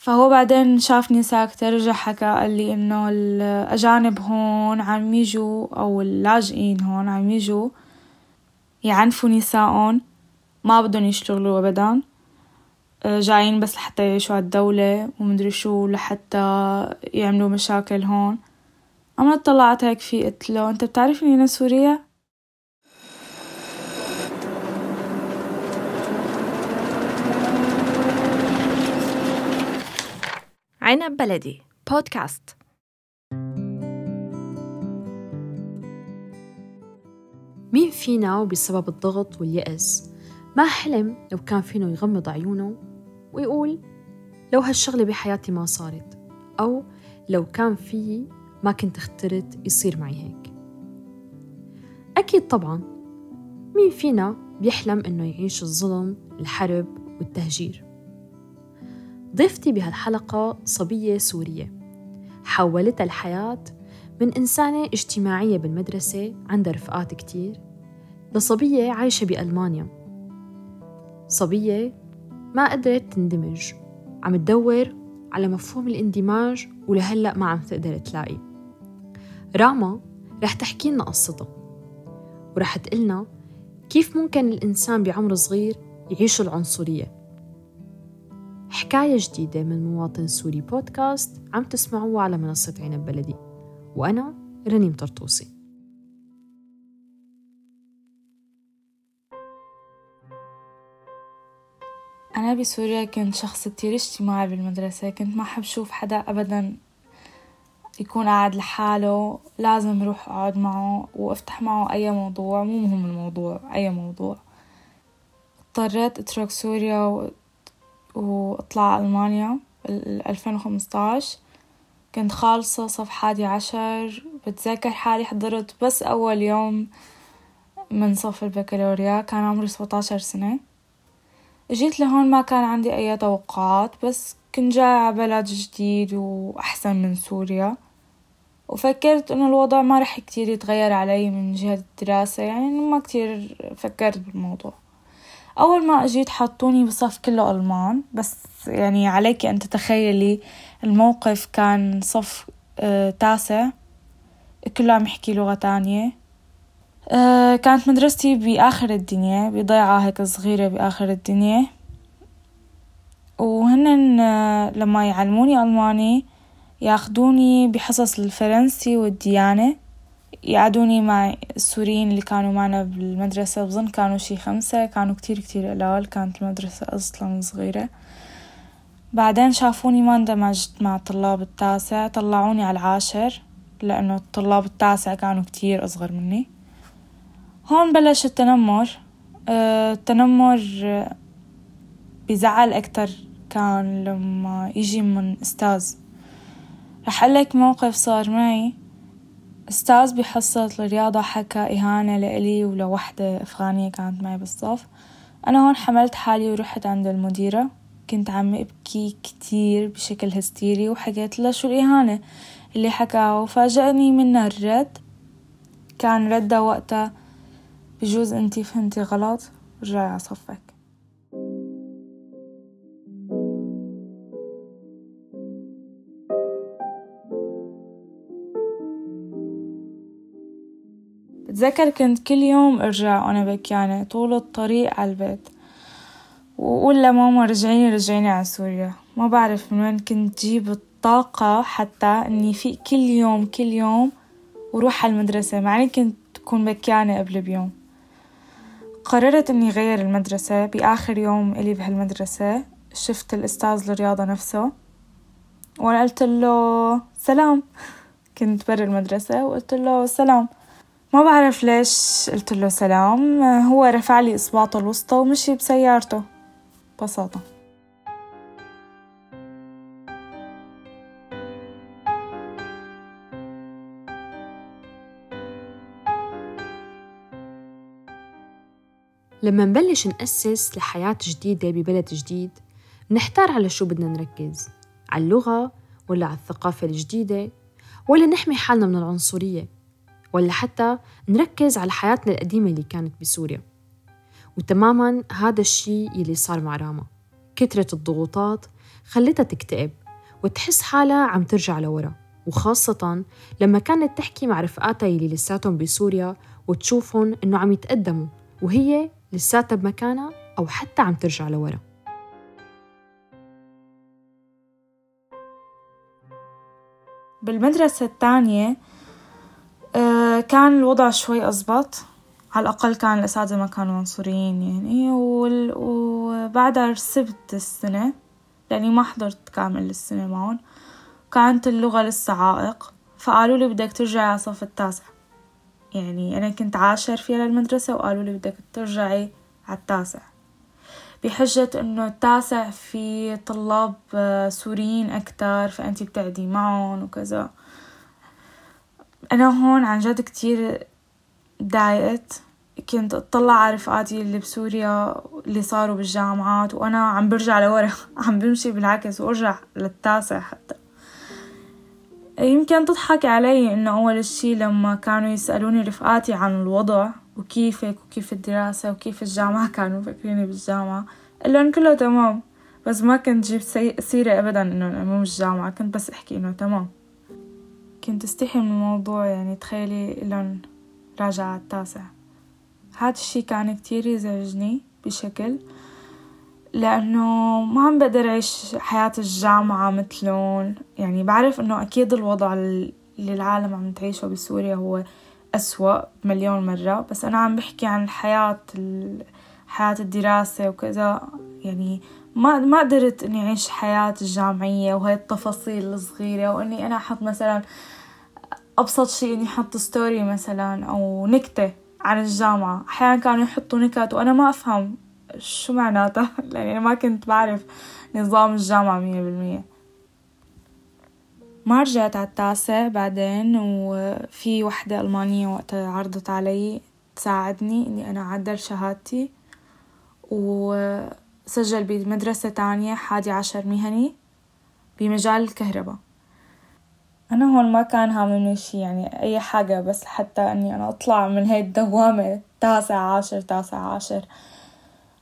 فهو بعدين شافني ساكتة رجع حكى قال لي إنه الأجانب هون عم يجوا أو اللاجئين هون عم يجوا يعنفوا نساءهم ما بدهم يشتغلوا أبدا جايين بس لحتى يعيشوا عالدولة ومدري شو لحتى يعملوا مشاكل هون أنا طلعت هيك فيه قلت له أنت بتعرف إني أنا سورية؟ عنب بلدي. بودكاست. مين فينا وبسبب الضغط واليأس ما حلم لو كان فينه يغمض عيونه ويقول لو هالشغلة بحياتي ما صارت؟ أو لو كان في ما كنت اخترت يصير معي هيك؟ أكيد طبعا مين فينا بيحلم إنه يعيش الظلم الحرب والتهجير؟ ضيفتي بهالحلقة صبية سورية. حولتها الحياة من إنسانة اجتماعية بالمدرسة عندها رفقات كتير لصبية عايشة بألمانيا. صبية ما قدرت تندمج عم تدور على مفهوم الاندماج ولهلأ ما عم تقدر تلاقي. راما رح تحكي لنا قصتها ورح تقلنا كيف ممكن الإنسان بعمر صغير يعيش العنصرية. حكاية جديدة من مواطن سوري بودكاست عم تسمعوها على منصة عنب بلدي. وأنا رنيم طرطوسي أنا بسوريا كنت شخص كتير اجتماعي بالمدرسة كنت ما أحب شوف حدا أبدا يكون قاعد لحاله لازم روح أقعد معه وأفتح معه أي موضوع مو مهم الموضوع أي موضوع. اضطريت أترك سوريا وأطلع ألمانيا ألفين وخمسطعش كنت خالصة صف حادي عشر. بتذكر حالي حضرت بس أول يوم من صف البكالوريا. كان عمري سبعتاشر سنة. جيت لهون ما كان عندي أي توقعات بس كنت جاي على بلد جديد وأحسن من سوريا. وفكرت إنه الوضع ما رح كتير يتغير علي من جهة الدراسة يعني ما كتير فكرت بالموضوع. أول ما أجيت حطوني بصف كله ألمان بس يعني عليك أن تتخيلي الموقف كان صف آه تاسع. كله عم يحكي لغة تانية. آه كانت مدرستي بآخر الدنيا بضيعة هيك صغيرة بآخر الدنيا. وهن آه لما يعلموني ألماني ياخدوني بحصص الفرنسي والديانة. يقعدوني مع السوريين اللي كانوا معنا بالمدرسة بظن كانوا شي خمسة كانوا كتير كتير قلال كانت المدرسة أصلا صغيرة. بعدين شافوني ما اندمجت مع طلاب التاسع طلعوني على العاشر لأنه الطلاب التاسع كانوا كتير أصغر مني. هون بلش التنمر. أه التنمر بزعل أكتر كان لما يجي من أستاذ. رح أقلك موقف صار معي. أستاذ بحصة الرياضة حكى إهانة لإلي ولوحدة أفغانية كانت معي بالصف. أنا هون حملت حالي ورحت عند المديرة. كنت عم أبكي كتير بشكل هستيري وحكيت لها شو الإهانة اللي حكاه وفاجأني منها الرد. كان ردها وقتها بجوز انتي فهمتي غلط رجعي على صفك. بتذكر كنت كل يوم أرجع وأنا بكيانة طول الطريق على البيت. وأقول لماما رجعيني رجعيني على سوريا. ما بعرف من وين كنت جيب الطاقة حتى إني في كل يوم كل يوم وروح على المدرسة مع إني كنت تكون بكيانة قبل بيوم. قررت إني غير المدرسة. بآخر يوم إلي بهالمدرسة شفت الأستاذ الرياضة نفسه وأنا قلت له سلام. كنت برا المدرسة وقلت له سلام. ما بعرف ليش قلت له سلام. هو رفع لي إصبعته الوسطى ومشي بسيارته. ببساطة. لما نبلش نأسس لحياة جديدة ببلد جديد نحتار على شو بدنا نركز. على اللغة ولا على الثقافة الجديدة ولا نحمي حالنا من العنصرية. ولا حتى نركز على حياتنا القديمة اللي كانت بسوريا. وتماما هذا الشيء يلي صار مع راما. كثرة الضغوطات خلتها تكتئب وتحس حالها عم ترجع لورا. وخاصة لما كانت تحكي مع رفقاتها يلي لساتهم بسوريا وتشوفهم إنه عم يتقدموا وهي لساتها بمكانها أو حتى عم ترجع لورا. بالمدرسة الثانية كان الوضع شوي أزبط. على الأقل كان الأساتذة ما كانوا عنصريين يعني. وبعدها رسبت السنة. لأني ما حضرت كامل السنة معهم. كانت اللغة لسه عائق. فقالوا لي بدك ترجعي على الصف التاسع. يعني أنا كنت عاشر فيها للمدرسة وقالوا لي بدك ترجعي على التاسع. بحجة إنه التاسع في طلاب آه، سوريين أكتر. فأنتي بتعدي معهم وكذا. أنا هون عن جد كتير ضايقت. كنت أطلع على رفقاتي اللي بسوريا اللي صاروا بالجامعات وأنا عم برجع لورا. عم بمشي بالعكس وأرجع للتاسع حتى. يمكن تضحك علي إنه أول إشي لما كانوا يسألوني رفقاتي عن الوضع وكيفك وكيف الدراسة وكيف الجامعة كانوا مفكريني بالجامعة قلن كله تمام. بس ما كنت جيب سيرة ابدا إنه مو بالجامعة كنت بس أحكي إنه تمام. كنت استحي من الموضوع يعني تخيلي لن راجعة التاسع. هاد الشي كان كتير يزعجني بشكل لأنه ما عم بقدر أعيش حياة الجامعة مثلهم. يعني بعرف إنه أكيد الوضع اللي العالم عم تعيشه بسوريا هو أسوأ مليون مرة بس أنا عم بحكي عن الحياة حياة الدراسة وكذا. يعني ما ما قدرت إني أعيش حياة الجامعية وهي التفاصيل الصغيرة وإني أنا أحط مثلا أبسط شي إني أحط ستوري مثلا أو نكتة عن الجامعة. أحيانا كانوا يحطوا نكت وأنا ما أفهم شو معناتها. لأني أنا ما كنت بعرف نظام الجامعة مية بالمية. ما رجعت على التاسع بعدين وفي وحدة ألمانية وقتها عرضت علي تساعدني إني أنا أعدل شهادتي. وسجل بمدرسة تانية حادي عشر مهني بمجال الكهرباء. أنا هون ما كان هاممني شي يعني أي حاجة بس حتى إني أنا أطلع من هاي الدوامة تاسع عاشر تاسع عاشر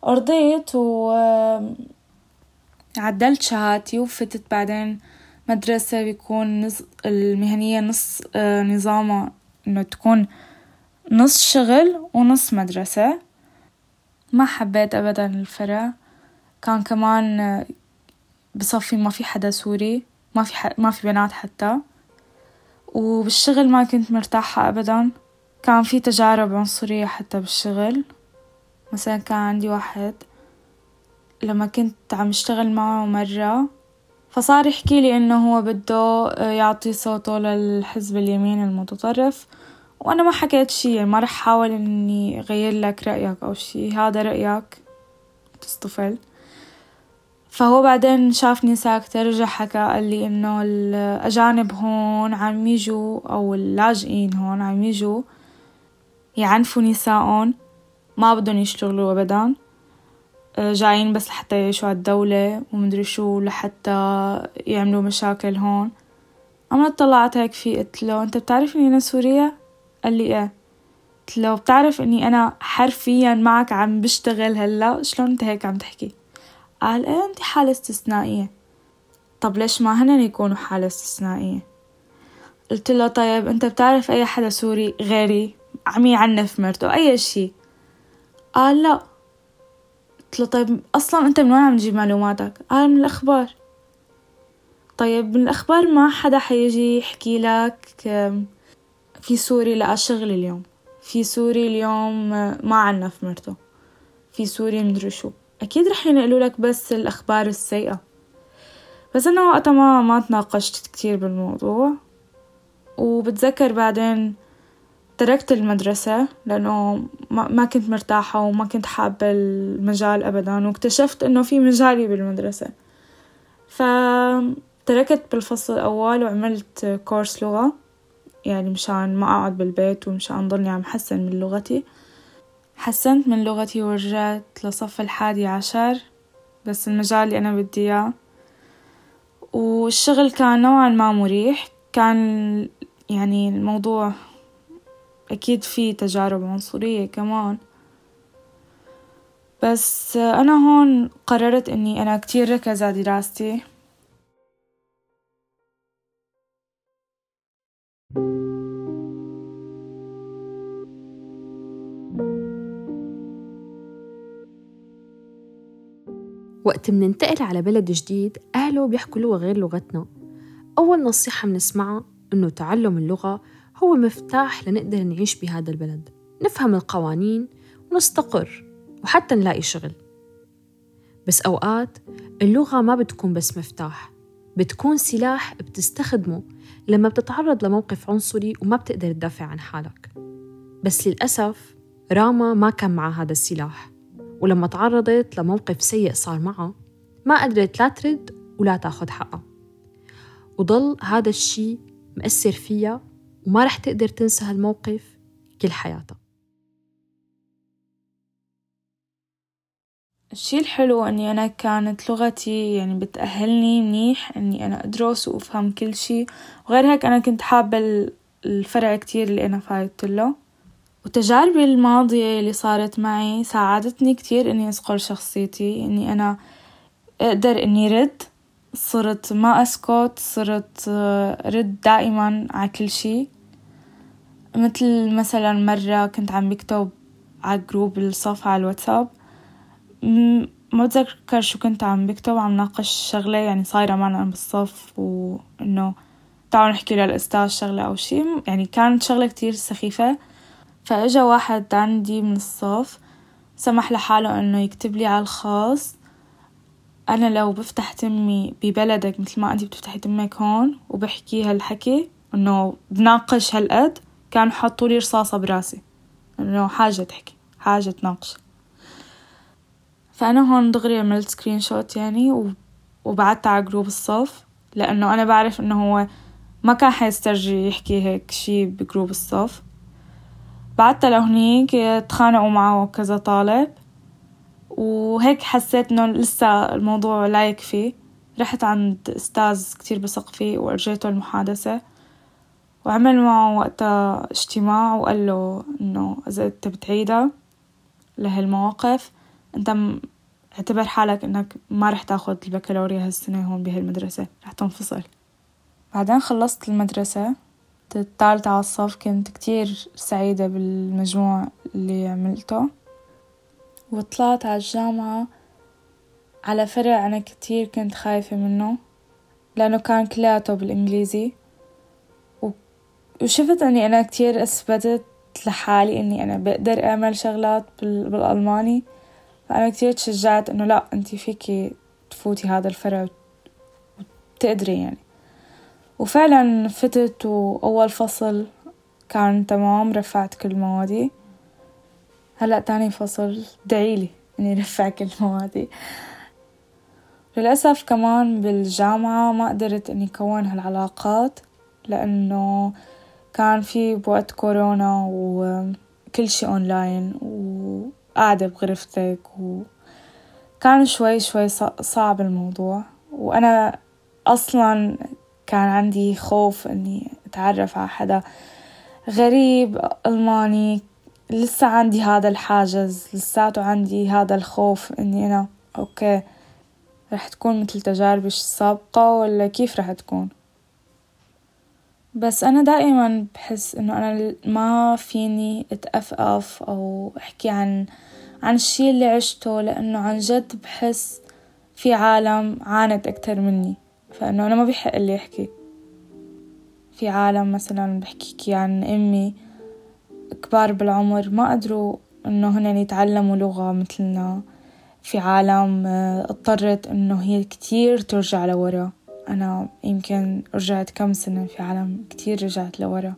رضيت و عدلت شهادتي وفتت بعدين مدرسة بيكون نص المهنية نص آه، نظامها إنه تكون نص شغل ونص مدرسة. ما حبيت أبدا الفرع. كان كمان آه، بصفي ما في حدا سوري ما في ما في بنات حتى. وبالشغل ما كنت مرتاحة أبدا. كان في تجارب عنصرية حتى بالشغل. مثلا كان عندي واحد لما كنت عم أشتغل معه مرة فصار يحكي لي إنه هو بده يعطي صوته للحزب اليمين المتطرف وأنا ما حكيت شي يعني ما رح حاول إني أغير لك رأيك أو شي هذا رأيك؟ تصطفل فهو بعدين شافني ساكتة رجع حكى قال لي إنه الأجانب هون عم يجوا أو اللاجئين هون عم يجوا يعنفوا نساءهم ما بدهم يشتغلوا أبدا. جايين بس لحتى يعيشوا على الدولة ومدري شو لحتى يعملوا مشاكل هون. أنا طلعت هيك فيه قلت له أنت بتعرف إني أنا سورية؟ قال لي إيه. قلت له بتعرف إني أنا حرفيا معك عم بشتغل هلأ؟ شلون أنت هيك عم تحكي؟ قال إيه انت حالة استثنائية. طب ليش ما هن يكونوا حالة استثنائية؟ قلت له طيب أنت بتعرف أي حدا سوري غيري؟ عم يعنف مرته أي شي. قال لا. قلت له طيب أصلا أنت من وين عم تجيب معلوماتك؟ قال من الأخبار. طيب من الأخبار ما حدا حيجي يحكي لك في سوري لقى شغل اليوم. في سوري اليوم ما عنف مرته. في سوري مدري شو. أكيد رح ينقلوا لك بس الأخبار السيئة. بس أنا وقتها ما ما تناقشت كتير بالموضوع. وبتذكر بعدين تركت المدرسة لأنه ما كنت مرتاحة وما كنت حابة المجال أبدا واكتشفت إنه في مجالي بالمدرسة. فتركت بالفصل الأول وعملت كورس لغة يعني مشان ما أقعد بالبيت ومشان ضلني عم حسن من لغتي. حسنت من لغتي ورجعت لصف الحادي عشر بس المجال اللي أنا بدي إياه. والشغل كان نوعا ما مريح. كان يعني الموضوع أكيد في تجارب عنصرية كمان. بس أنا هون قررت إني أنا كتير ركز على دراستي. وقت مننتقل على بلد جديد أهله بيحكوا لغة غير لغتنا. أول نصيحة منسمعها إنه تعلم اللغة هو مفتاح لنقدر نعيش بهذا البلد. نفهم القوانين ونستقر وحتى نلاقي شغل. بس أوقات اللغة ما بتكون بس مفتاح بتكون سلاح بتستخدمه لما بتتعرض لموقف عنصري وما بتقدر تدافع عن حالك. بس للأسف راما ما كان معها هذا السلاح. ولما تعرضت لموقف سيء صار معها ما قدرت لا ترد ولا تاخد حقها. وضل هذا الشي مأثر فيها وما رح تقدر تنسى هالموقف كل حياتها. الشي الحلو إني أنا كانت لغتي يعني بتأهلني منيح إني أنا أدرس وأفهم كل شي وغير هيك أنا كنت حابة الفرع كتير اللي أنا فايت له. وتجاربي الماضية اللي صارت معي ساعدتني كتير إني اصقل شخصيتي إني أنا أقدر إني رد. صرت ما أسكت صرت رد دائما على كل شي مثل مثلا مرة كنت عم بكتب على group الصف على الواتساب. ما بتذكر شو كنت عم بكتب عم ناقش شغلة يعني صايرة معنا بالصف وإنه تعالوا نحكي للأستاذ شغلة أو شي يعني كانت شغلة كتير سخيفة. فإجا واحد عندي من الصف سمح لحاله إنه يكتب لي على الخاص أنا لو بفتح تمي ببلدك مثل ما أنت بتفتحي تمك هون وبحكي هالحكي إنه بناقش هالقد كانوا حطوا لي رصاصة براسي إنه حاجة تحكي حاجة تناقش. فأنا هون دغري عملت screenshot يعني وبعدت على group الصف لأنه أنا بعرف إنه هو ما كان حيسترجي يحكي هيك شي ب group الصف. بعدت لهنيك تخانقوا معه كذا طالب وهيك حسيت إنه لسه الموضوع لا يكفي. رحت عند أستاذ كتير بثق فيه وأرجيته المحادثة وعمل معه وقتها اجتماع وقال له إنه إذا أنت بتعيدها لهالمواقف أنت اعتبر حالك إنك ما رح تاخد البكالوريا هالسنة هون بهالمدرسة رح تنفصل. بعدين خلصت المدرسة. الثالثة على الصف كنت كتير سعيدة بالمجموع اللي عملته. وطلعت على الجامعة على فرع أنا كتير كنت خايفة منه لأنه كان كلياته بالإنجليزي. وشفت أني أنا كتير أثبتت لحالي أني أنا بقدر أعمل شغلات بالألماني. فأنا كتير تشجعت إنه لأ أنتي فيكي تفوتي هذا الفرع وتقدري يعني. وفعلا فتت وأول فصل كان تمام رفعت كل موادي. هلأ تاني فصل دعيلي إني رفع كل موادي. للأسف كمان بالجامعة ما قدرت إني كون هالعلاقات لأنه كان في بوقت كورونا وكل شي أونلاين و قاعدة بغرفتك وكان شوي شوي صعب الموضوع. وأنا أصلا كان عندي خوف إني أتعرف على حدا غريب ألماني. لسه عندي هذا الحاجز لساته عندي هذا الخوف إني أنا okay رح تكون مثل تجاربي السابقة ولا كيف رح تكون؟ بس أنا دائما بحس إنه أنا ما فيني أتأفأف أو أحكي عن عن الشي اللي عشته لأنه عن جد بحس في عالم عانت أكتر مني. فإنه أنا ما بيحق لي أحكي في عالم مثلا بحكيكي عن أمي كبار بالعمر ما قدروا إنه هن يتعلموا لغة مثلنا. في عالم آه، اضطرت إنه هي كتير ترجع لورا. أنا يمكن رجعت كم سنة في عالم كتير رجعت لورا.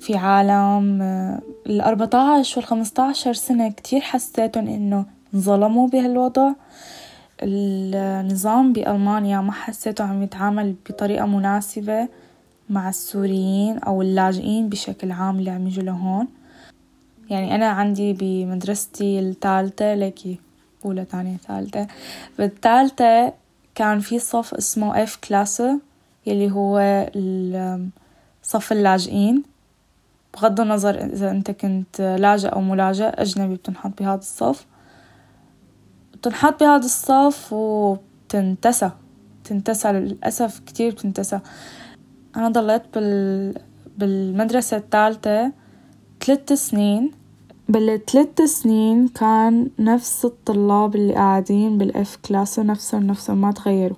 في عالم آه، الأربعتاعش والخمستاشر سنة كتير حسيتن إنه انظلموا بهالوضع. النظام بألمانيا ما حسيته عم يتعامل بطريقة مناسبة مع السوريين أو اللاجئين بشكل عام اللي عم يجوا لهون؟ يعني أنا عندي بمدرستي الثالثة لكي أولى تانية ثالثة. بالثالثة كان في صف اسمه اف كلاسة يلي هو صف اللاجئين. بغض النظر إذا أنت كنت لاجئ أو ملاجئ أجنبي بتنحط بهذا الصف. بتنحط بهذا الصف وبتنتسى تنتسى للأسف كتير بتنتسى. أنا ضليت بال... بالمدرسة الثالثة ثلاث سنين. بالثلاث سنين كان نفس الطلاب اللي قاعدين بال F class نفسهم نفسهم ما تغيروا.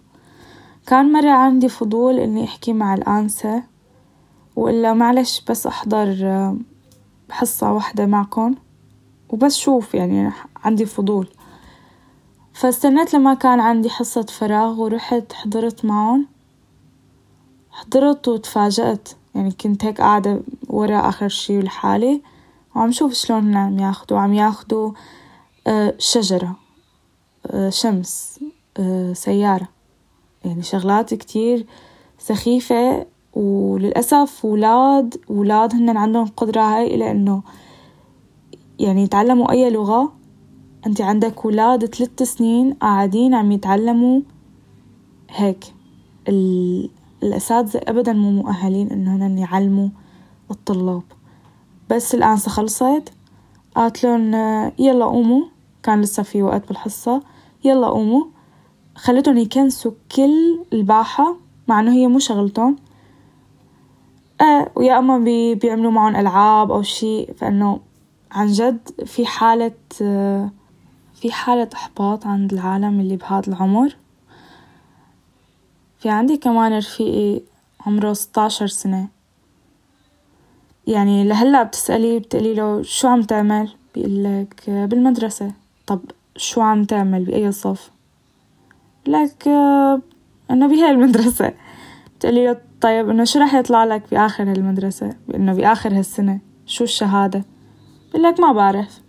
كان مرة عندي فضول إني أحكي مع الآنسة وإلا معلش بس أحضر حصة واحدة معكم وبس شوف يعني عندي فضول. فاستنيت لما كان عندي حصة فراغ ورحت حضرت معهم حضرت وتفاجأت. يعني كنت هيك قاعدة ورا آخر شي لحالي. وعم شوف شلون عم ياخدوا. عم ياخدوا آه، شجرة آه، شمس آه، سيارة. يعني شغلات كتير سخيفة. وللأسف ولاد ولاد هن عندهم قدرة هاي إلى إنه يعني يتعلموا أي لغة. أنت عندك ولاد ثلاث سنين قاعدين عم يتعلموا هيك. الأساتذة أبدا مو مؤهلين إنه هن يعلموا الطلاب. بس الآنسة خلصت قالت لهم يلا قوموا. كان لسه في وقت بالحصة. يلا قوموا. خلتهم يكنسوا كل الباحة مع إنه هي مو شغلتهم. آه ويا أما بي بيعملوا معهم ألعاب أو شي فإنه عن جد في حالة في حالة إحباط عند العالم اللي بهذا العمر؟ في عندي كمان رفيقي عمره ستاشر سنة. يعني لهلأ بتسألي بتقولي له شو عم تعمل؟ بيقلك بالمدرسة. طب شو عم تعمل بأي صف؟ لك إنه بهاي المدرسة. بتقولي له طيب إنه شو رح يطلع لك بآخر هالمدرسة؟ إنه بآخر هالسنة. شو الشهادة؟ بقلك ما بعرف.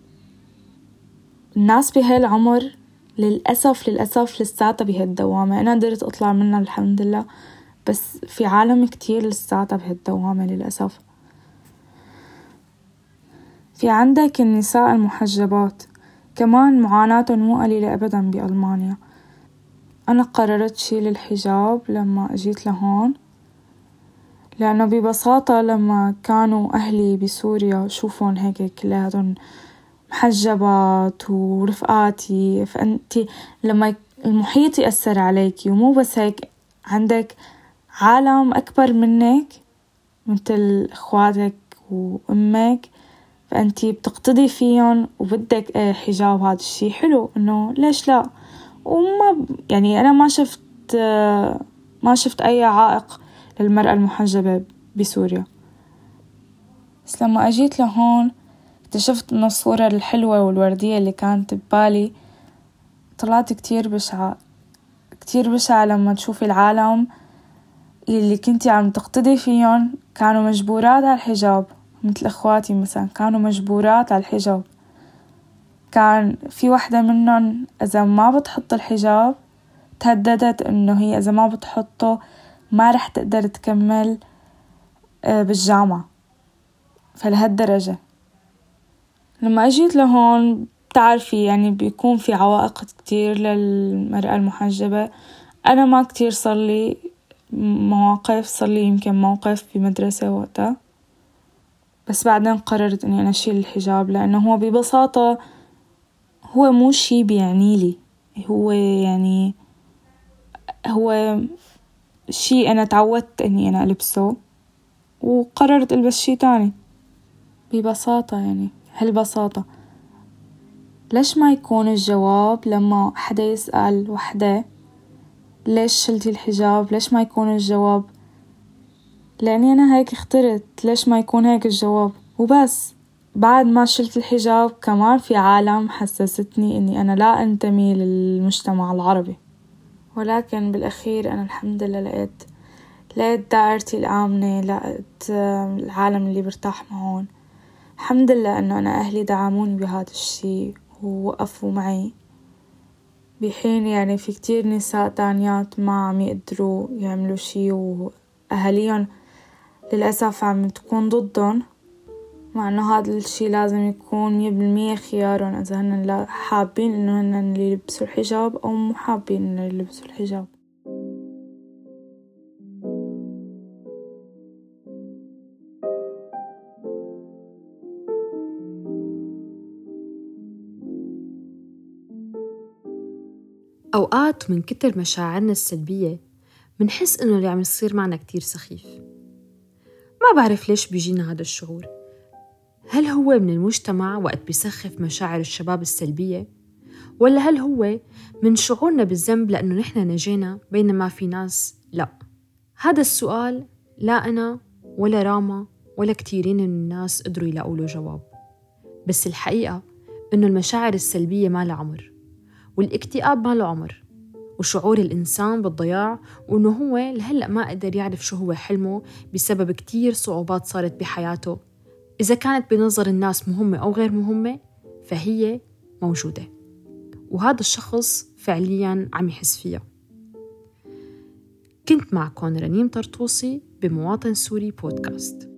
الناس بهاي العمر للأسف للأسف لساتها بهالدوامة. أنا قدرت أطلع منها الحمد لله بس في عالم كتير لساتها بهالدوامة للأسف. في عندك النساء المحجبات. كمان معاناتهم مو قليلة أبدا بألمانيا. أنا قررت شيل الحجاب لما أجيت لهون لأنه ببساطة لما كانوا أهلي بسوريا شوفون هيك كلياتهم محجبات ورفقاتي فأنتي لما المحيط يأثر عليكي ومو بس هيك عندك عالم أكبر منك مثل إخواتك وأمك فأنتي بتقتدي فيهم وبدك إيه حجاب. هذا الشي حلو إنه ليش لا؟ وما يعني أنا ما شفت ما شفت أي عائق للمرأة المحجبة بسوريا. بس لما أجيت لهون اكتشفت إنه الصورة الحلوة والوردية اللي كانت ببالي طلعت كتير بشعة كتير بشعة لما تشوفي العالم اللي كنتي عم تقتدي فيهم كانوا مجبورات على الحجاب مثل إخواتي مثلا كانوا مجبورات على الحجاب. كان في وحدة منهم إذا ما بتحط الحجاب تهددت إنه هي إذا ما بتحطه ما رح تقدر تكمل آه، بالجامعة. فلهالدرجة. لما أجيت لهون بتعرفي يعني بيكون في عوائق كتير للمرأة المحجبة. أنا ما كتير صارلي مواقف صارلي يمكن موقف بمدرسة وقتها. بس بعدين قررت إني أنا أشيل الحجاب لأنه هو ببساطة هو مو شي بيعنيلي هو يعني هو شي أنا تعودت إني أنا ألبسه وقررت ألبس شي تاني. ببساطة يعني. هالبساطة. ليش ما يكون الجواب لما حدا يسأل وحدة؟ ليش شلتي الحجاب؟ ليش ما يكون الجواب؟ لأني أنا هيك اخترت ليش ما يكون هيك الجواب. وبس بعد ما شلت الحجاب كمان في عالم حسستني إني أنا لا أنتمي للمجتمع العربي. ولكن بالأخير أنا الحمد لله لقيت لقيت دائرتي الآمنة لقيت العالم اللي برتاح معهم. الحمد لله إنه أنا أهلي دعموني بهذا الشي ووقفوا معي. بحين يعني في كتير نساء تانيات ما عم يقدروا يعملوا شي وأهاليهم للأسف عم تكون ضدهم مع إنه هذا الشي لازم يكون مية بالمية خيارهم. إذا هن حابين إنه هن يلبسوا الحجاب أو مو حابين إنه يلبسوا الحجاب. أوقات من كتر مشاعرنا السلبية منحس إنه اللي عم يصير معنا كتير سخيف ما بعرف ليش بيجينا هذا الشعور هل هو من المجتمع وقت بيسخف مشاعر الشباب السلبية؟ ولا هل هو من شعورنا بالذنب لأنه نحن نجينا بينما في ناس لا؟ هذا السؤال لا أنا ولا راما ولا كتيرين من الناس قدروا يلاقوا له جواب بس الحقيقة إنه المشاعر السلبية ما لها عمر والاكتئاب ما له عمر وشعور الإنسان بالضياع وإنه هو لهلأ ما قدر يعرف شو هو حلمه بسبب كتير صعوبات صارت بحياته. إذا كانت بنظر الناس مهمة أو غير مهمة فهي موجودة. وهذا الشخص فعليا عم يحس فيها. كنت معكم رنيم طرطوسي بمواطن سوري بودكاست.